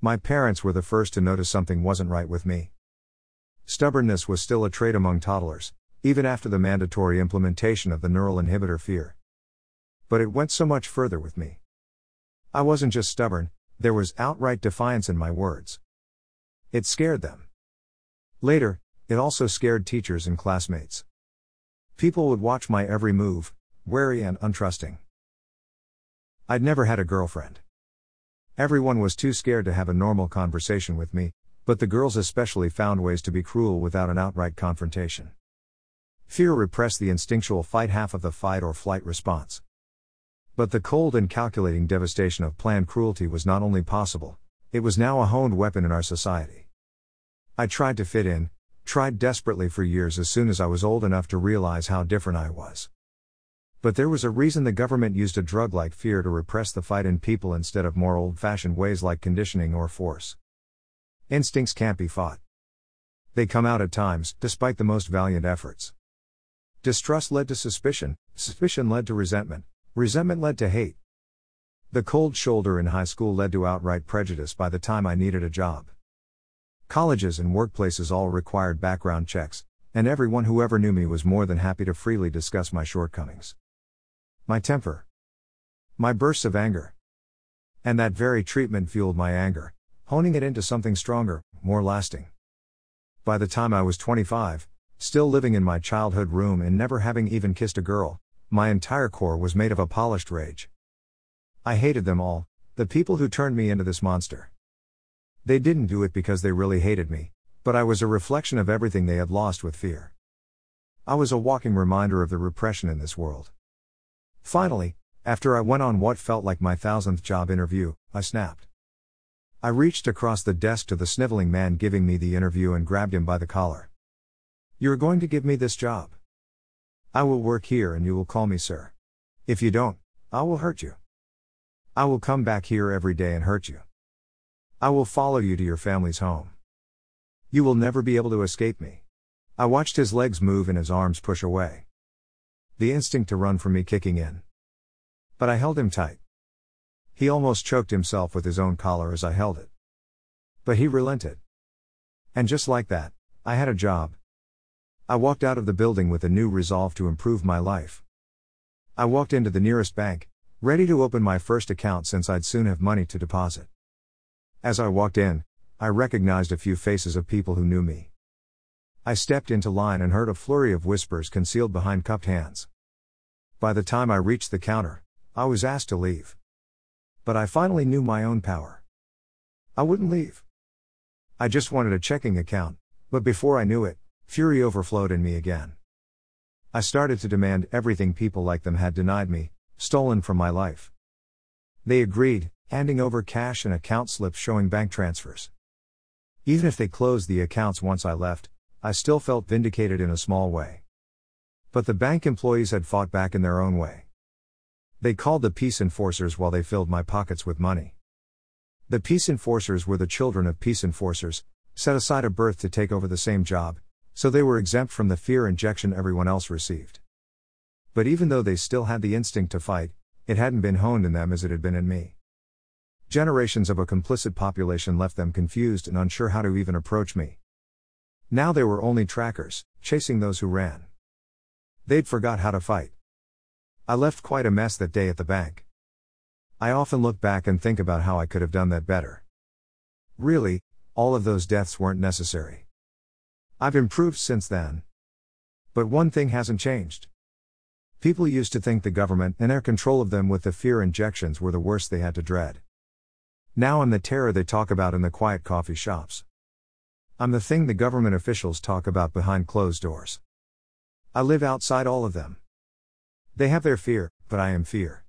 My parents were the first to notice something wasn't right with me. Stubbornness was still a trait among toddlers, even after the mandatory implementation of the neural inhibitor fear. But it went so much further with me. I wasn't just stubborn, there was outright defiance in my words. It scared them. Later, it also scared teachers and classmates. People would watch my every move, wary and untrusting. I'd never had a girlfriend. Everyone was too scared to have a normal conversation with me, but the girls especially found ways to be cruel without an outright confrontation. Fear repressed the instinctual fight half of the fight or flight response. But the cold and calculating devastation of planned cruelty was not only possible, it was now a honed weapon in our society. I tried to fit in, tried desperately for years as soon as I was old enough to realize how different I was. But there was a reason the government used a drug like fear to repress the fight in people instead of more old fashioned ways like conditioning or force. Instincts can't be fought. They come out at times, despite the most valiant efforts. Distrust led to suspicion, suspicion led to resentment, Resentment led to hate. The cold shoulder in high school led to outright prejudice by the time I needed a job. Colleges and workplaces all required background checks, and everyone who ever knew me was more than happy to freely discuss my shortcomings. My temper. My bursts of anger. And that very treatment fueled my anger, honing it into something stronger, more lasting. By the time I was 25, still living in my childhood room and never having even kissed a girl, my entire core was made of a polished rage. I hated them all, the people who turned me into this monster. They didn't do it because they really hated me, but I was a reflection of everything they had lost with fear. I was a walking reminder of the repression in this world. Finally, after I went on what felt like my thousandth job interview, I snapped. I reached across the desk to the sniveling man giving me the interview and grabbed him by the collar. You're going to give me this job. I will work here and you will call me sir. If you don't, I will hurt you. I will come back here every day and hurt you. I will follow you to your family's home. You will never be able to escape me. I watched his legs move and his arms push away. The instinct to run from me kicking in. But I held him tight. He almost choked himself with his own collar as I held it. But he relented. And just like that, I had a job, I walked out of the building with a new resolve to improve my life. I walked into the nearest bank, ready to open my first account since I'd soon have money to deposit. As I walked in, I recognized a few faces of people who knew me. I stepped into line and heard a flurry of whispers concealed behind cupped hands. By the time I reached the counter, I was asked to leave. But I finally knew my own power. I wouldn't leave. I just wanted a checking account, but before I knew it, Fury overflowed in me again. I started to demand everything people like them had denied me, stolen from my life. They agreed, handing over cash and account slips showing bank transfers. Even if they closed the accounts once I left, I still felt vindicated in a small way. But the bank employees had fought back in their own way. They called the peace enforcers while they filled my pockets with money. The peace enforcers were the children of peace enforcers, set aside a birth to take over the same job, so they were exempt from the fear injection everyone else received. But even though they still had the instinct to fight, it hadn't been honed in them as it had been in me. Generations of a complicit population left them confused and unsure how to even approach me. Now they were only trackers, chasing those who ran. They'd forgot how to fight. I left quite a mess that day at the bank. I often look back and think about how I could have done that better. Really, all of those deaths weren't necessary. I've improved since then. But one thing hasn't changed. People used to think the government and their control of them with the fear injections were the worst they had to dread. Now I'm the terror they talk about in the quiet coffee shops. I'm the thing the government officials talk about behind closed doors. I live outside all of them. They have their fear, but I am fear.